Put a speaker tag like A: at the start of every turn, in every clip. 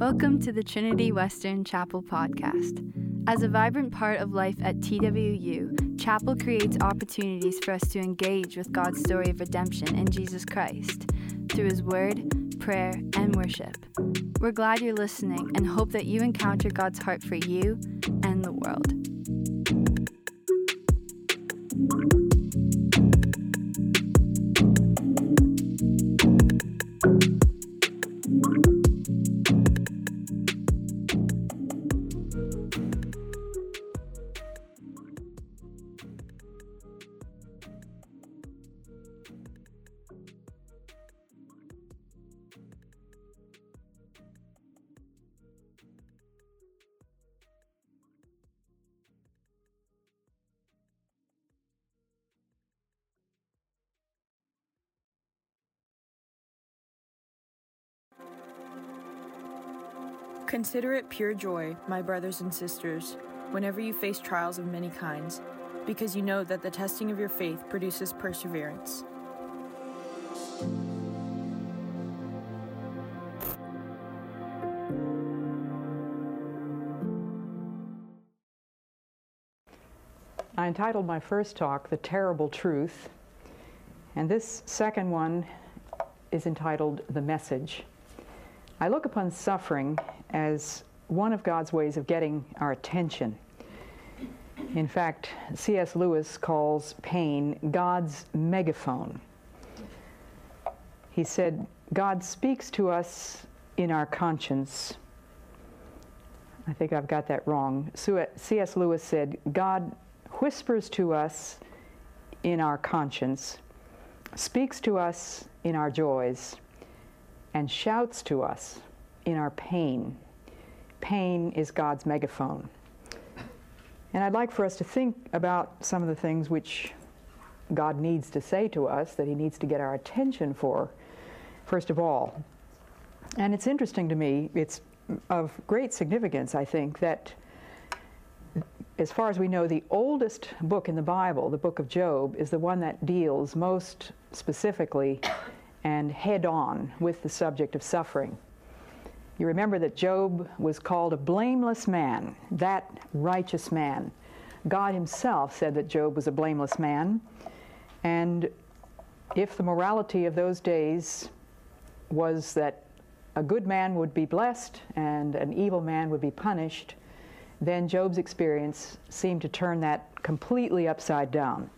A: Welcome to the Trinity Western Chapel podcast. As a vibrant part of life at TWU, Chapel creates opportunities for us to engage with God's story of redemption in Jesus Christ through His Word, prayer, and worship. We're glad you're listening and hope that you encounter God's heart for you and the world.
B: Consider it pure joy, my brothers and sisters, whenever you face trials of many kinds, because you know that the testing of your faith produces perseverance.
C: I entitled my first talk, The Terrible Truth, and this second one is entitled The Message. I look upon suffering as one of God's ways of getting our attention. In fact, C.S. Lewis calls pain God's megaphone. He said, God speaks to us in our conscience. I think I've got that wrong. C.S. Lewis said, God whispers to us in our conscience, speaks to us in our joys, and shouts to us in our pain. Pain is God's megaphone. And I'd like for us to think about some of the things which God needs to say to us, that He needs to get our attention for, first of all. And it's interesting to me, it's of great significance, I think, that as far as we know, the oldest book in the Bible, the book of Job, is the one that deals most specifically and head on with the subject of suffering. You remember that Job was called a blameless man, that righteous man. God Himself said that Job was a blameless man. And if the morality of those days was that a good man would be blessed and an evil man would be punished, then Job's experience seemed to turn that completely upside down.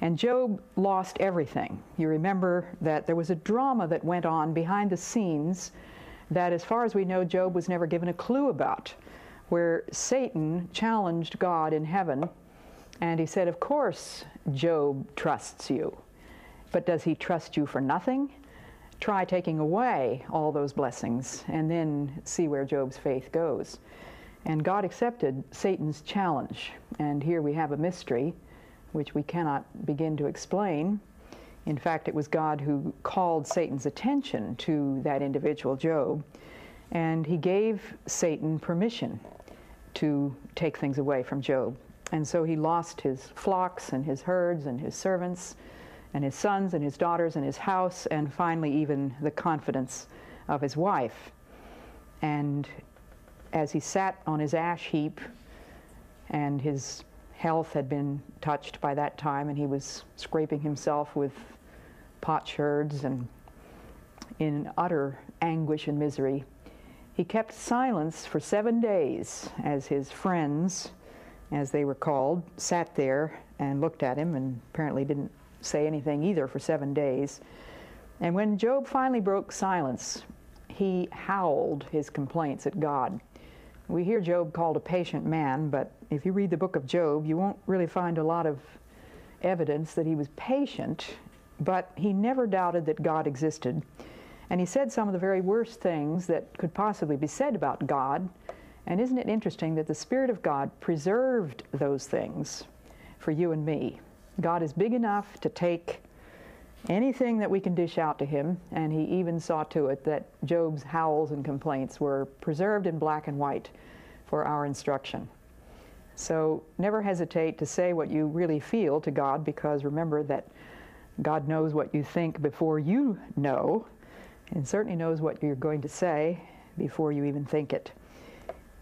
C: And Job lost everything. You remember that there was a drama that went on behind the scenes that, as far as we know, Job was never given a clue about, where Satan challenged God in heaven, and he said, Of course, Job trusts you, but does he trust you for nothing? Try taking away all those blessings and then see where Job's faith goes. And God accepted Satan's challenge. And here we have a mystery which we cannot begin to explain. In fact, it was God who called Satan's attention to that individual, Job, and he gave Satan permission to take things away from Job. And so he lost his flocks and his herds and his servants and his sons and his daughters and his house and finally even the confidence of his wife. And as he sat on his ash heap and his health had been touched by that time and he was scraping himself with potsherds and in utter anguish and misery. He kept silence for seven days as his friends, as they were called, sat there and looked at him and apparently didn't say anything either for seven days. And when Job finally broke silence, he howled his complaints at God. We hear Job called a patient man, but if you read the book of Job, you won't really find a lot of evidence that he was patient but he never doubted that God existed. And he said some of the very worst things that could possibly be said about God. And isn't it interesting that the Spirit of God preserved those things for you and me? God is big enough to take anything that we can dish out to him, and he even saw to it that Job's howls and complaints were preserved in black and white for our instruction. So never hesitate to say what you really feel to God because remember that God knows what you think before you know, and certainly knows what you're going to say before you even think it.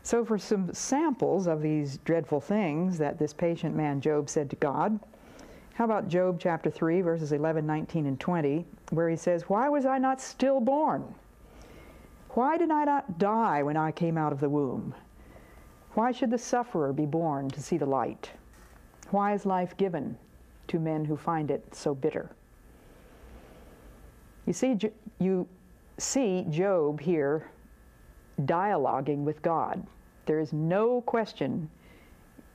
C: So, for some samples of these dreadful things that this patient man Job said to God, how about Job chapter 3, verses 11, 19, and 20, where he says, Why was I not stillborn? Why did I not die when I came out of the womb? Why should the sufferer be born to see the light? Why is life given to men who find it so bitter? You see, you see Job here dialoguing with God. There is no question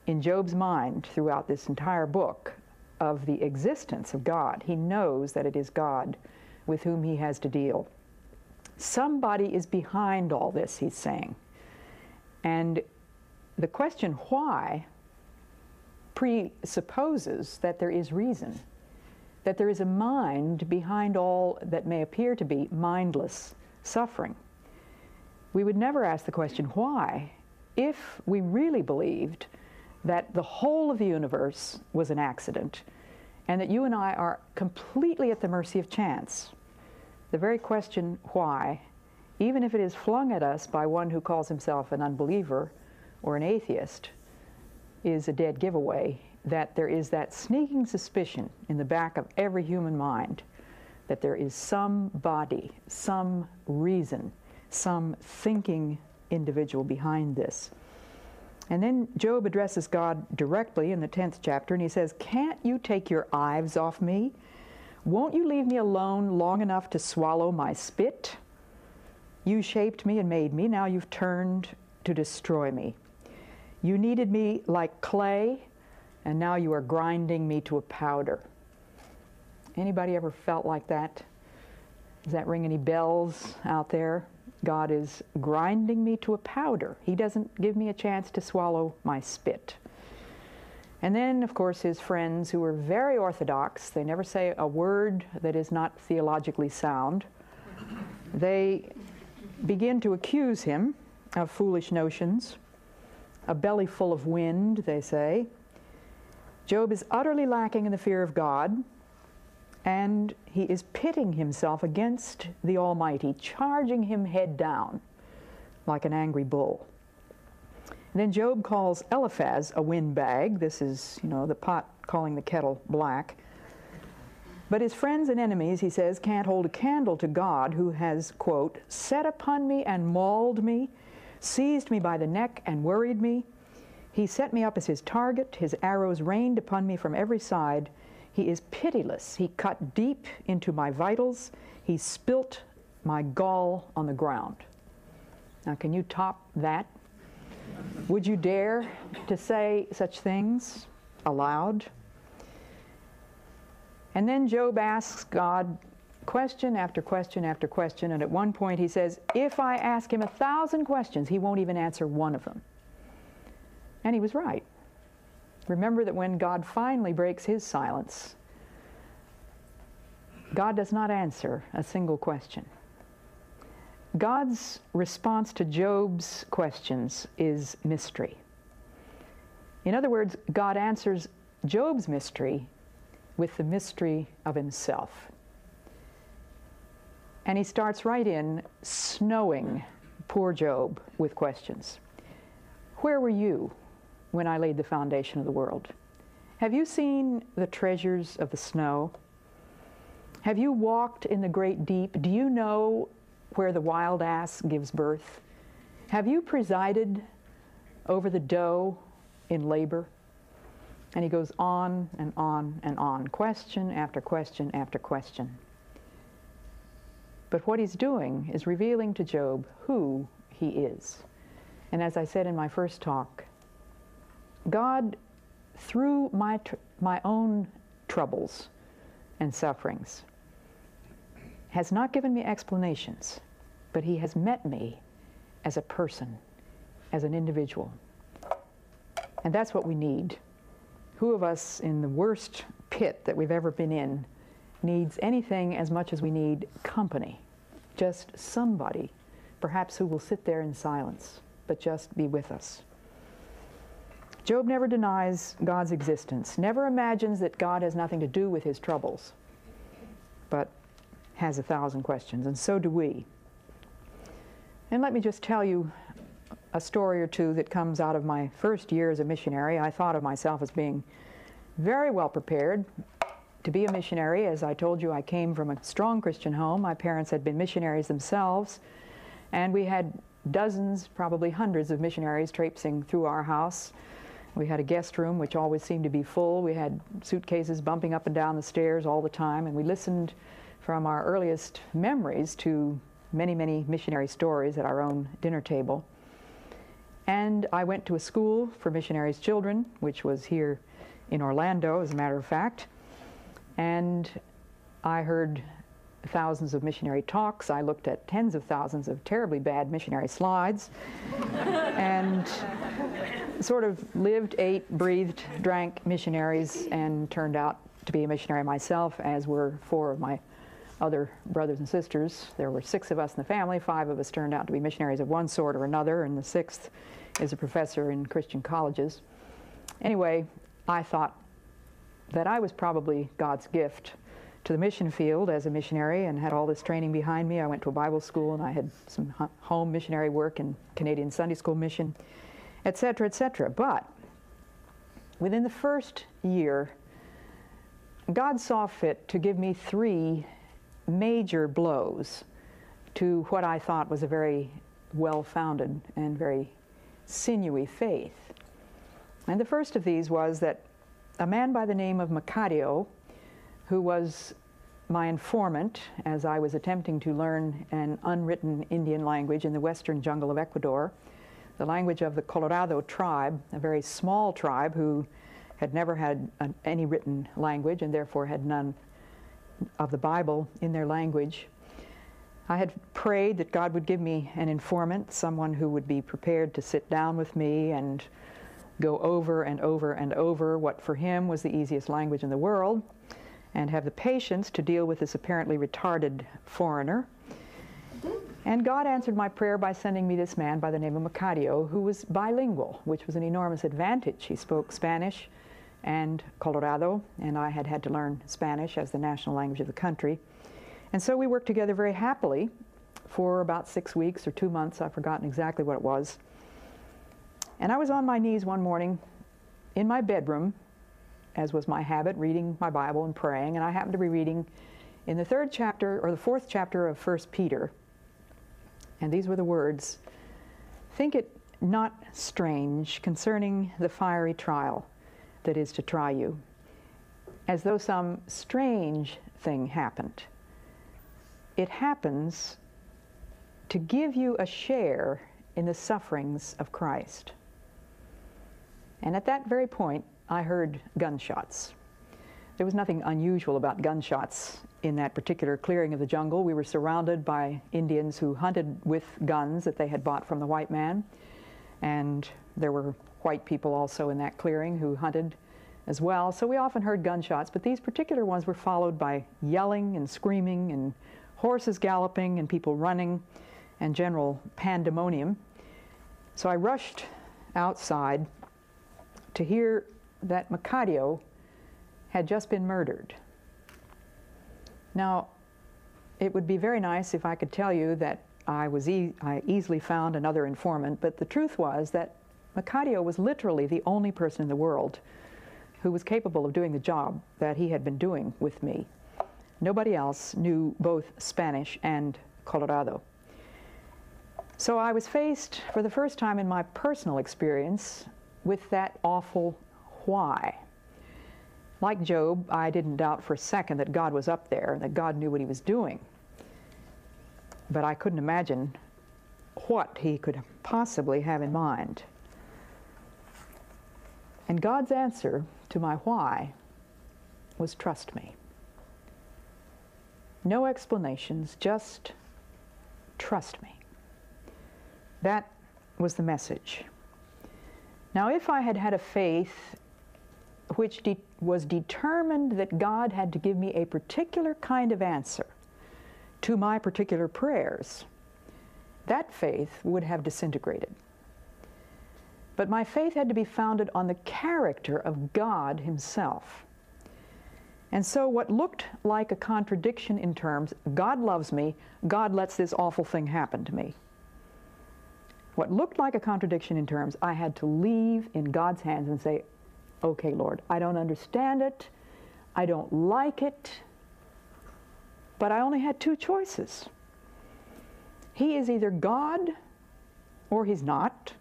C: in Job's mind throughout this entire book of the existence of God. He knows that it is God with whom he has to deal. Somebody is behind all this, he's saying. And the question why presupposes that there is reason, that there is a mind behind all that may appear to be mindless suffering. We would never ask the question why if we really believed that the whole of the universe was an accident and that you and I are completely at the mercy of chance. The very question, why, even if it is flung at us by one who calls himself an unbeliever or an atheist, is a dead giveaway that there is that sneaking suspicion in the back of every human mind that there is some body, some reason, some thinking individual behind this. And then Job addresses God directly in the 10th chapter, and he says, Can't you take your eyes off me? Won't you leave me alone long enough to swallow my spit? You shaped me and made me, now you've turned to destroy me. You kneaded me like clay, and now you are grinding me to a powder. Anybody ever felt like that? Does that ring any bells out there? God is grinding me to a powder. He doesn't give me a chance to swallow my spit. And then, of course, his friends who are very orthodox, they never say a word that is not theologically sound, they begin to accuse him of foolish notions, a belly full of wind, they say. Job is utterly lacking in the fear of God and he is pitting himself against the Almighty, charging him head down like an angry bull. And then Job calls Eliphaz a windbag. This is, you know, the pot calling the kettle black. But his friends and enemies, he says, can't hold a candle to God who has, quote, set upon me and mauled me, seized me by the neck and worried me. He set me up as his target, his arrows rained upon me from every side. He is pitiless. He cut deep into my vitals. He spilt my gall on the ground. Now, can you top that? Would you dare to say such things aloud? And then Job asks God question after question after question, and at one point he says, If I ask him a thousand questions, he won't even answer one of them. And he was right. Remember that when God finally breaks his silence, God does not answer a single question. God's response to Job's questions is mystery. In other words, God answers Job's mystery with the mystery of himself. And he starts right in snowing poor Job with questions. Where were you when I laid the foundation of the world. Have you seen the treasures of the snow? Have you walked in the great deep? Do you know where the wild ass gives birth? Have you presided over the doe in labor? And he goes on and on and on, question after question after question. But what he's doing is revealing to Job who he is. And as I said in my first talk, God, through my, my own troubles and sufferings, has not given me explanations, but He has met me as a person, as an individual. And that's what we need. Who of us in the worst pit that we've ever been in needs anything as much as we need company? Just somebody, perhaps who will sit there in silence, but just be with us. Job never denies God's existence, never imagines that God has nothing to do with his troubles, but has a thousand questions, and so do we. And let me just tell you a story or two that comes out of my first year as a missionary. I thought of myself as being very well prepared to be a missionary. As I told you, I came from a strong Christian home. My parents had been missionaries themselves, and we had dozens, probably hundreds of missionaries traipsing through our house. We had a guest room which always seemed to be full. We had suitcases bumping up and down the stairs all the time, and we listened from our earliest memories to many, many missionary stories at our own dinner table. And I went to a school for missionaries' children, which was here in Orlando, as a matter of fact. And I heard thousands of missionary talks. I looked at tens of thousands of terribly bad missionary slides. and sort of lived, ate, breathed, drank missionaries, and turned out to be a missionary myself, as were four of my other brothers and sisters. There were six of us in the family. Five of us turned out to be missionaries of one sort or another, and the sixth is a professor in Christian colleges. Anyway, I thought that I was probably God's gift to the mission field as a missionary and had all this training behind me. I went to a Bible school and I had some home missionary work in Canadian Sunday School mission, etc., etc. But within the first year, God saw fit to give me three major blows to what I thought was a very well founded and very sinewy faith. And the first of these was that a man by the name of Macario, who was my informant as I was attempting to learn an unwritten Indian language in the western jungle of Ecuador, the language of the Colorado tribe, a very small tribe who had never had an, any written language and therefore had none of the Bible in their language. I had prayed that God would give me an informant, someone who would be prepared to sit down with me and go over and over and over what for him was the easiest language in the world, and have the patience to deal with this apparently retarded foreigner. And God answered my prayer by sending me this man by the name of Macario, who was bilingual, which was an enormous advantage. He spoke Spanish and Colorado, and I had had to learn Spanish as the national language of the country. And so we worked together very happily for about six weeks or two months. I've forgotten exactly what it was. And I was on my knees one morning in my bedroom, as was my habit, reading my Bible and praying. And I happened to be reading in the third chapter, or the fourth chapter of First Peter. And these were the words Think it not strange concerning the fiery trial that is to try you, as though some strange thing happened. It happens to give you a share in the sufferings of Christ. And at that very point, I heard gunshots. There was nothing unusual about gunshots in that particular clearing of the jungle. We were surrounded by Indians who hunted with guns that they had bought from the white man. And there were white people also in that clearing who hunted as well. So we often heard gunshots, but these particular ones were followed by yelling and screaming and horses galloping and people running and general pandemonium. So I rushed outside to hear that Macario had just been murdered. Now, it would be very nice if I could tell you that I was e I easily found another informant, but the truth was that Macario was literally the only person in the world who was capable of doing the job that he had been doing with me. Nobody else knew both Spanish and Colorado. So I was faced for the first time in my personal experience with that awful why. Like Job, I didn't doubt for a second that God was up there and that God knew what he was doing. But I couldn't imagine what he could possibly have in mind. And God's answer to my why was trust me. No explanations, just trust me. That was the message. Now, if I had had a faith which de was determined that God had to give me a particular kind of answer to my particular prayers, that faith would have disintegrated. But my faith had to be founded on the character of God Himself. And so, what looked like a contradiction in terms, God loves me, God lets this awful thing happen to me. What looked like a contradiction in terms, I had to leave in God's hands and say, okay, Lord, I don't understand it, I don't like it, but I only had two choices. He is either God or He's not.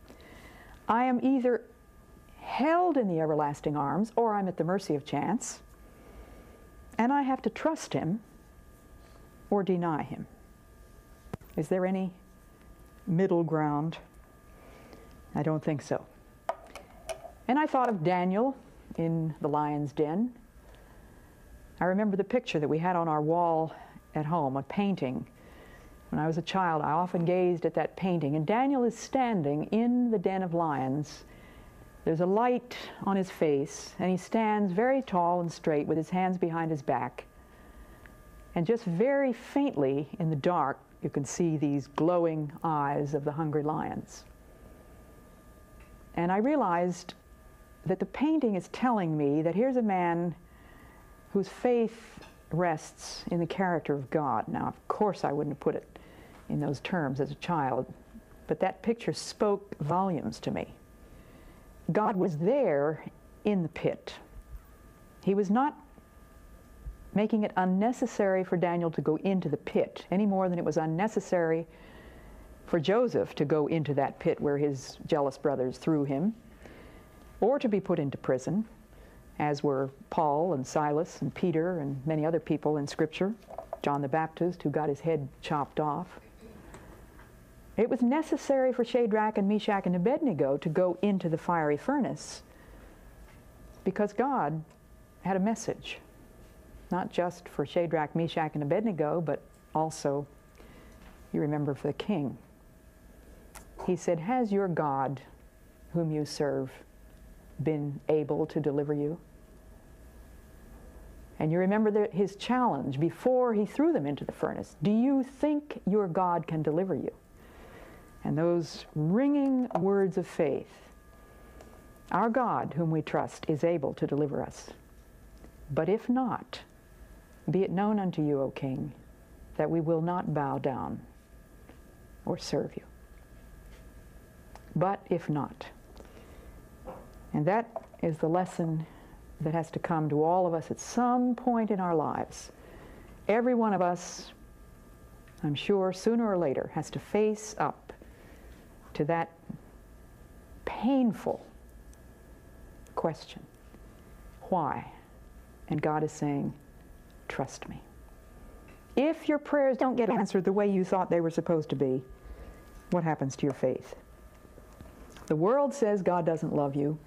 C: I am either held in the everlasting arms or I'm at the mercy of chance. And I have to trust Him or deny Him. Is there any middle ground? I don't think so. And I thought of Daniel in the lion's den. I remember the picture that we had on our wall at home, a painting. When I was a child, I often gazed at that painting, and Daniel is standing in the den of lions. There's a light on his face, and he stands very tall and straight with his hands behind his back. And just very faintly in the dark, you can see these glowing eyes of the hungry lions. And I realized that the painting is telling me that here's a man whose faith rests in the character of God. Now, of course, I wouldn't have put it in those terms as a child, but that picture spoke volumes to me. God was there in the pit. He was not making it unnecessary for Daniel to go into the pit any more than it was unnecessary for Joseph to go into that pit where his jealous brothers threw him, or to be put into prison, as were Paul and Silas and Peter and many other people in Scripture, John the Baptist, who got his head chopped off. It was necessary for Shadrach and Meshach and Abednego to go into the fiery furnace because God had a message, not just for Shadrach, Meshach, and Abednego, but also, you remember, for the king. He said, Has your God, whom you serve, been able to deliver you? And you remember the, his challenge before he threw them into the furnace Do you think your God can deliver you? And those ringing words of faith Our God, whom we trust, is able to deliver us. But if not, be it known unto you, O King, that we will not bow down or serve you. But if not, and that is the lesson that has to come to all of us at some point in our lives. Every one of us, I'm sure, sooner or later, has to face up to that painful question why? And God is saying, trust me. If your prayers don't get answered the way you thought they were supposed to be, what happens to your faith? The world says God doesn't love you.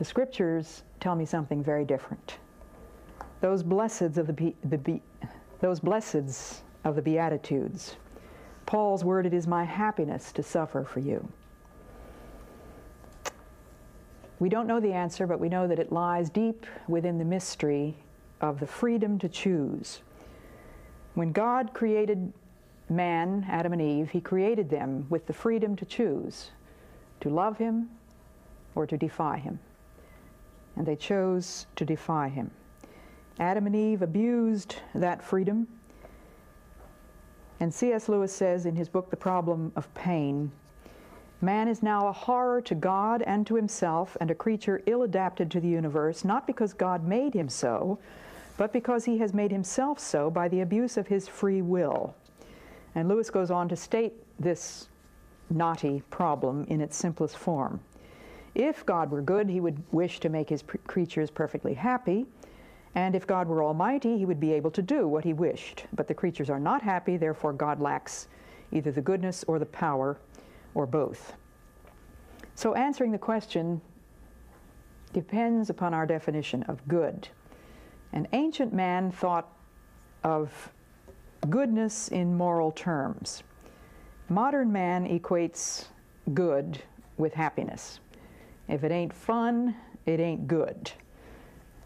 C: The scriptures tell me something very different. Those blesseds of the, the those blesseds of the beatitudes. Paul's word, it is my happiness to suffer for you. We don't know the answer, but we know that it lies deep within the mystery of the freedom to choose. When God created man, Adam and Eve, he created them with the freedom to choose to love him or to defy him and they chose to defy him. Adam and Eve abused that freedom. And C.S. Lewis says in his book, The Problem of Pain, Man is now a horror to God and to himself, and a creature ill adapted to the universe, not because God made him so, but because he has made himself so by the abuse of his free will. And Lewis goes on to state this knotty problem in its simplest form. If God were good, he would wish to make his creatures perfectly happy. And if God were almighty, he would be able to do what he wished. But the creatures are not happy, therefore God lacks either the goodness or the power or both. So answering the question depends upon our definition of good. An ancient man thought of goodness in moral terms. Modern man equates good with happiness. If it ain't fun, it ain't good.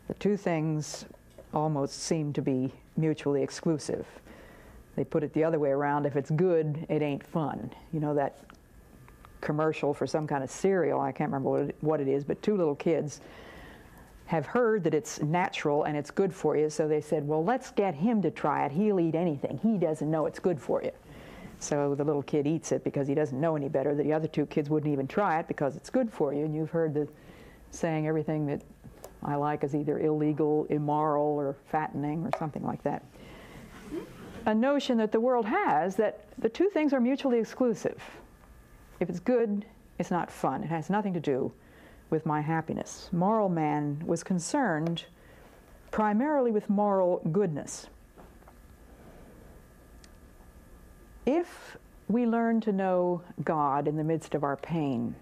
C: The two things almost seem to be mutually exclusive. They put it the other way around if it's good, it ain't fun. You know that commercial for some kind of cereal. I can't remember what it, is, but two little kids have heard that it's natural and it's good for you, so they said, well, let's get him to try it. He'll eat anything. He doesn't know it's good for you. So the little kid eats it because he doesn't know any better. The other two kids wouldn't even try it because it's good for you. And you've heard the saying everything that I like is either illegal, immoral, or fattening, or something like that. A notion that the world has that the two things are mutually exclusive. If it's good, it's not fun. It has nothing to do with my happiness. Moral man was concerned primarily with moral goodness. If we learn to know God in the midst of our pain,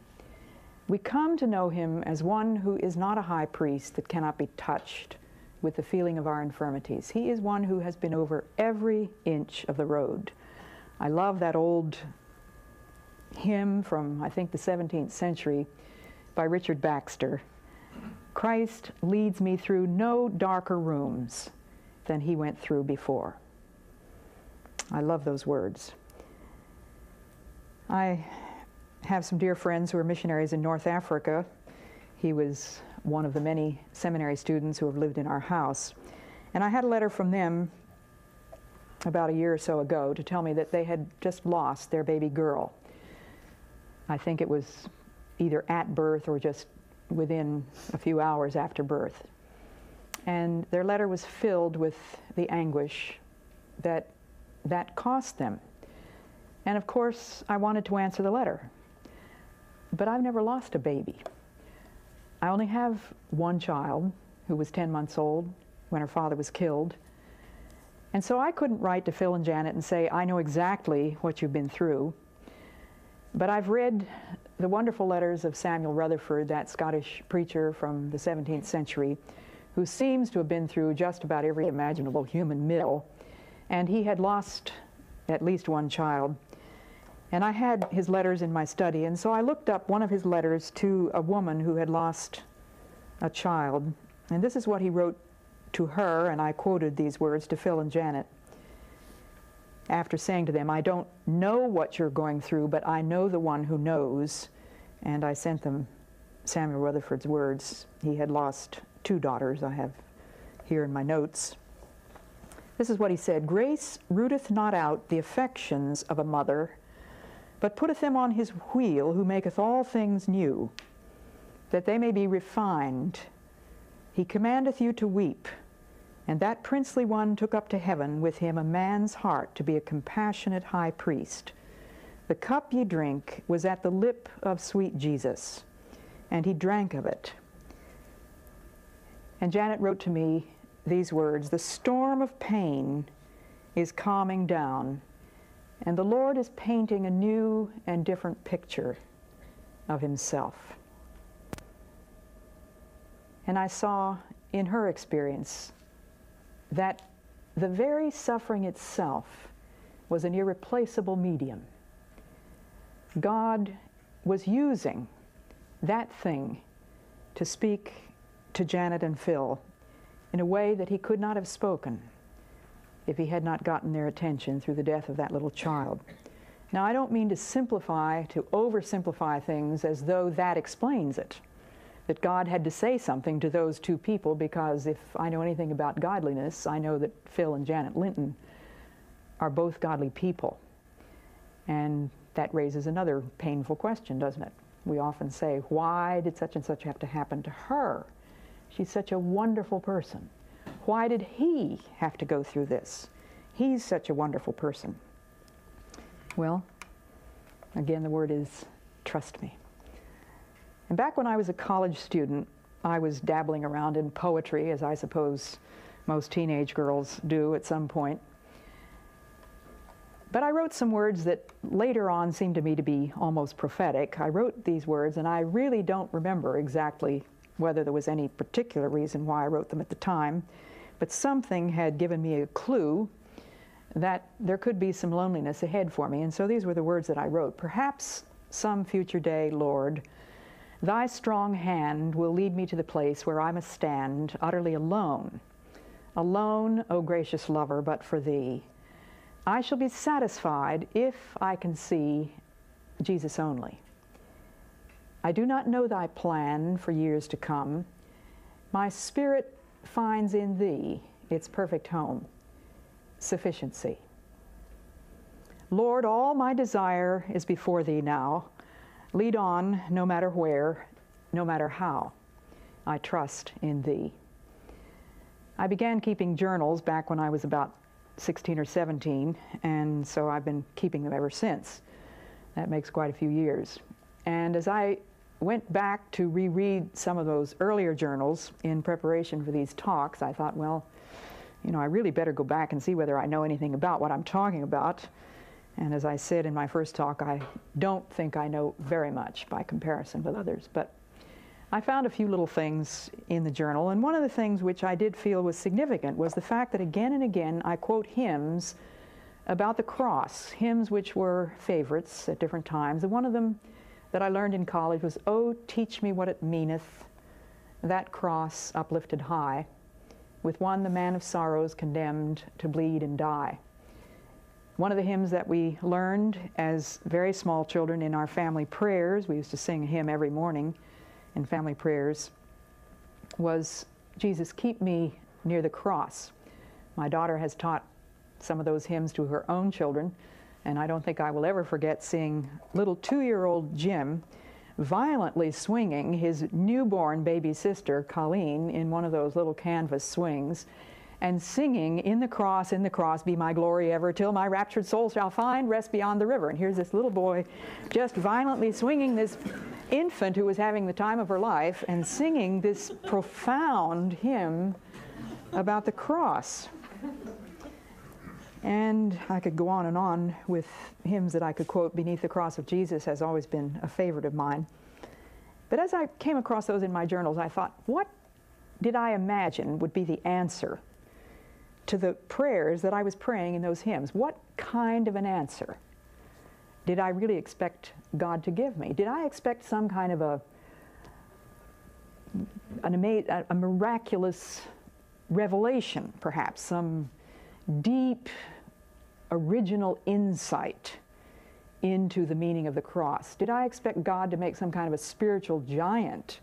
C: we come to know him as one who is not a high priest that cannot be touched with the feeling of our infirmities. He is one who has been over every inch of the road. I love that old hymn from, I think, the 17th century by Richard Baxter. Christ leads me through no darker rooms than he went through before. I love those words. I have some dear friends who are missionaries in North Africa. He was one of the many seminary students who have lived in our house. And I had a letter from them about a year or so ago to tell me that they had just lost their baby girl. I think it was either at birth or just within a few hours after birth. And their letter was filled with the anguish that that cost them. And of course, I wanted to answer the letter. But I've never lost a baby. I only have one child who was 10 months old when her father was killed. And so I couldn't write to Phil and Janet and say, I know exactly what you've been through. But I've read the wonderful letters of Samuel Rutherford, that Scottish preacher from the 17th century, who seems to have been through just about every imaginable human mill. And he had lost at least one child. And I had his letters in my study, and so I looked up one of his letters to a woman who had lost a child. And this is what he wrote to her, and I quoted these words to Phil and Janet. After saying to them, I don't know what you're going through, but I know the one who knows. And I sent them Samuel Rutherford's words. He had lost two daughters, I have here in my notes. This is what he said Grace rooteth not out the affections of a mother but putteth them on his wheel who maketh all things new, that they may be refined. He commandeth you to weep. And that princely one took up to heaven with him a man's heart to be a compassionate high priest. The cup ye drink was at the lip of sweet Jesus, and he drank of it. And Janet wrote to me these words The storm of pain is calming down and the Lord is painting a new and different picture of himself. And I saw in her experience that the very suffering itself was an irreplaceable medium. God was using that thing to speak to Janet and Phil in a way that he could not have spoken if he had not gotten their attention through the death of that little child. Now, I don't mean to simplify, to oversimplify things as though that explains it, that God had to say something to those two people, because if I know anything about godliness, I know that Phil and Janet Linton are both godly people. And that raises another painful question, doesn't it? We often say, why did such and such have to happen to her? She's such a wonderful person. Why did he have to go through this? He's such a wonderful person. Well, again, the word is trust me. And back when I was a college student, I was dabbling around in poetry, as I suppose most teenage girls do at some point. But I wrote some words that later on seemed to me to be almost prophetic. I wrote these words, and I really don't remember exactly whether there was any particular reason why I wrote them at the time, but something had given me a clue that there could be some loneliness ahead for me. And so these were the words that I wrote. Perhaps some future day, Lord, thy strong hand will lead me to the place where I must stand utterly alone. Alone, O gracious lover, but for thee. I shall be satisfied if I can see Jesus only. I do not know thy plan for years to come. My spirit finds in thee its perfect home, sufficiency. Lord, all my desire is before thee now. Lead on no matter where, no matter how. I trust in thee. I began keeping journals back when I was about 16 or 17, and so I've been keeping them ever since. That makes quite a few years. And as I went back to reread some of those earlier journals in preparation for these talks, I thought, well, you know, I really better go back and see whether I know anything about what I'm talking about. And as I said in my first talk, I don't think I know very much by comparison with others. But I found a few little things in the journal, and one of the things which I did feel was significant was the fact that again and again I quote hymns about the cross, hymns which were favorites at different times. And one of them that I learned in college was, Oh, teach me what it meaneth, that cross uplifted high, with one the man of sorrows condemned to bleed and die. One of the hymns that we learned as very small children in our family prayers, we used to sing a hymn every morning in family prayers was Jesus, keep me near the cross. My daughter has taught some of those hymns to her own children, and I don't think I will ever forget seeing little two year old Jim violently swinging his newborn baby sister, Colleen, in one of those little canvas swings and singing, In the cross, in the cross, be my glory ever, till my raptured soul shall find rest beyond the river. And here's this little boy just violently swinging this infant who was having the time of her life and singing this profound hymn about the cross. And I could go on and on with hymns that I could quote. Beneath the Cross of Jesus has always been a favorite of mine. But as I came across those in my journals, I thought, what did I imagine would be the answer to the prayers that I was praying in those hymns? What kind of an answer did I really expect God to give me? Did I expect some kind of a an ama- a miraculous revelation, perhaps some deep, original insight into the meaning of the cross? Did I expect God to make some kind of a spiritual giant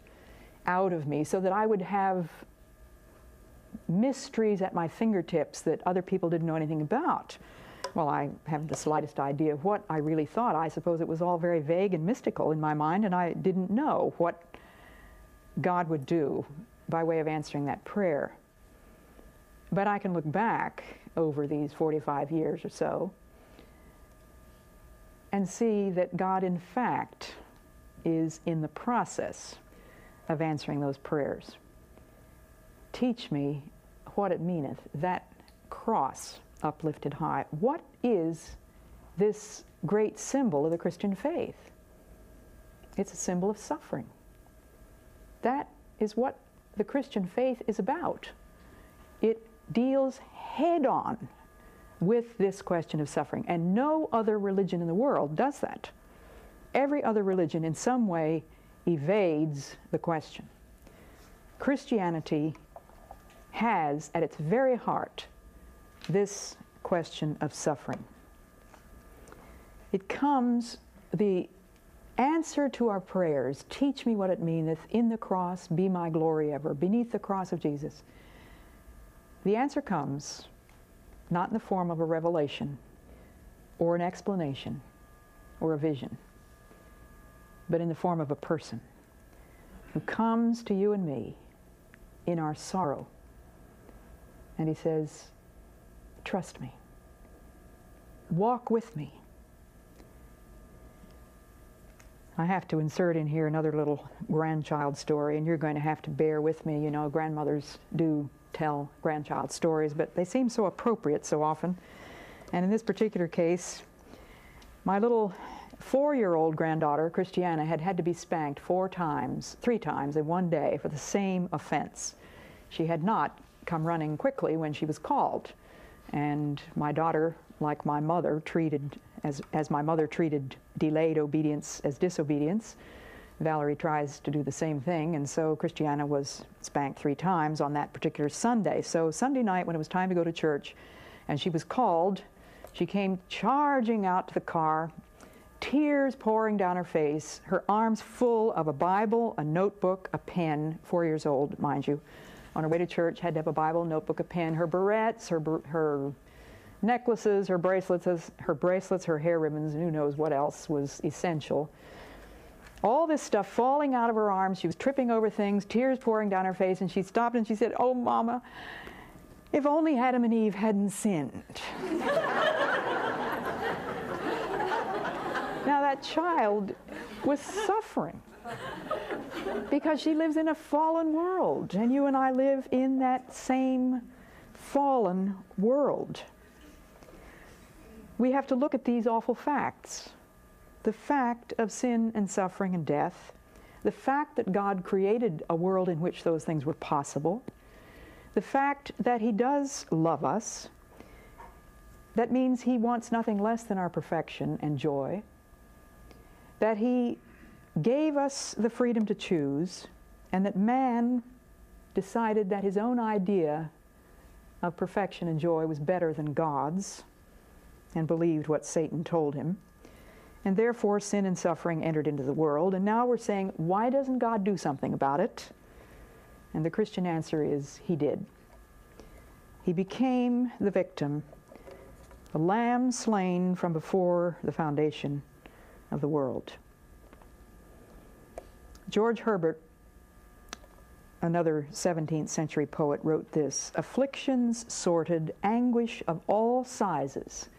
C: out of me so that I would have mysteries at my fingertips that other people didn't know anything about? Well, I haven't the slightest idea of what I really thought. I suppose it was all very vague and mystical in my mind, and I didn't know what God would do by way of answering that prayer. But I can look back over these 45 years or so and see that God, in fact, is in the process of answering those prayers. Teach me what it meaneth, that cross uplifted high. What is this great symbol of the Christian faith? It's a symbol of suffering. That is what the Christian faith is about. It deals head on with this question of suffering, and no other religion in the world does that. Every other religion, in some way, evades the question. Christianity has at its very heart this question of suffering. It comes, the answer to our prayers, teach me what it meaneth, in the cross be my glory ever, beneath the cross of Jesus. The answer comes not in the form of a revelation or an explanation or a vision, but in the form of a person who comes to you and me in our sorrow. And he says, Trust me. Walk with me. I have to insert in here another little grandchild story, and you're going to have to bear with me. You know, grandmothers do tell grandchild stories, but they seem so appropriate so often. And in this particular case, my little four year old granddaughter, Christiana, had had to be spanked four times, three times in one day for the same offense. She had not come running quickly when she was called. And my daughter, like my mother, treated, as, as my mother treated delayed obedience as disobedience, Valerie tries to do the same thing, and so Christiana was spanked three times on that particular Sunday. So Sunday night, when it was time to go to church, and she was called, she came charging out to the car, tears pouring down her face, her arms full of a Bible, a notebook, a pen, four years old, mind you. On her way to church, had to have a Bible, notebook, a pen, her barrettes, her, her necklaces, her bracelets, her bracelets, her hair ribbons, and who knows what else was essential. All this stuff falling out of her arms. She was tripping over things, tears pouring down her face, and she stopped and she said, Oh, Mama, if only Adam and Eve hadn't sinned. now, that child was suffering because she lives in a fallen world, and you and I live in that same fallen world. We have to look at these awful facts the fact of sin and suffering and death, the fact that God created a world in which those things were possible, the fact that He does love us, that means He wants nothing less than our perfection and joy, that He gave us the freedom to choose, and that man decided that his own idea of perfection and joy was better than God's and believed what Satan told him. And therefore, sin and suffering entered into the world. And now we're saying, why doesn't God do something about it? And the Christian answer is, He did. He became the victim, the lamb slain from before the foundation of the world. George Herbert, another 17th century poet, wrote this Afflictions sorted, anguish of all sizes,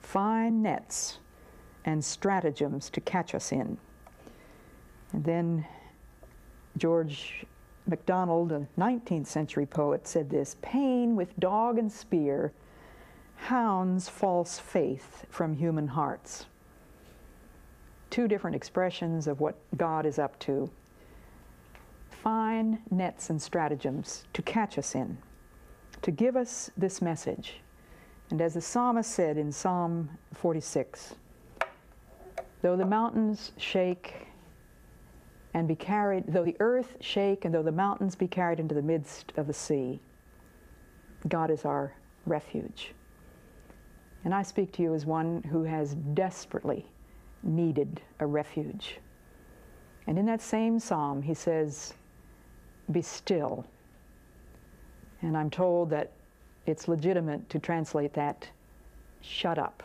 C: fine nets and stratagems to catch us in. And then George MacDonald, a 19th century poet, said this Pain with dog and spear hounds false faith from human hearts. Two different expressions of what God is up to. Fine nets and stratagems to catch us in, to give us this message. And as the psalmist said in Psalm 46, Though the mountains shake and be carried, though the earth shake and though the mountains be carried into the midst of the sea, God is our refuge. And I speak to you as one who has desperately needed a refuge. And in that same psalm, he says, Be still. And I'm told that it's legitimate to translate that, shut up,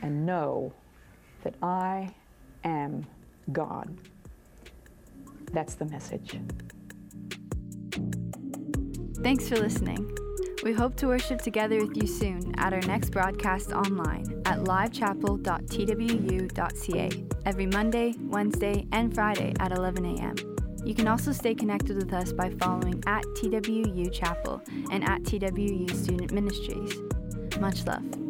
C: and know that I am God. That's the message.
A: Thanks for listening. We hope to worship together with you soon at our next broadcast online at livechapel.twu.ca every Monday, Wednesday, and Friday at 11 a.m. You can also stay connected with us by following at TWU Chapel and at TWU Student Ministries. Much love.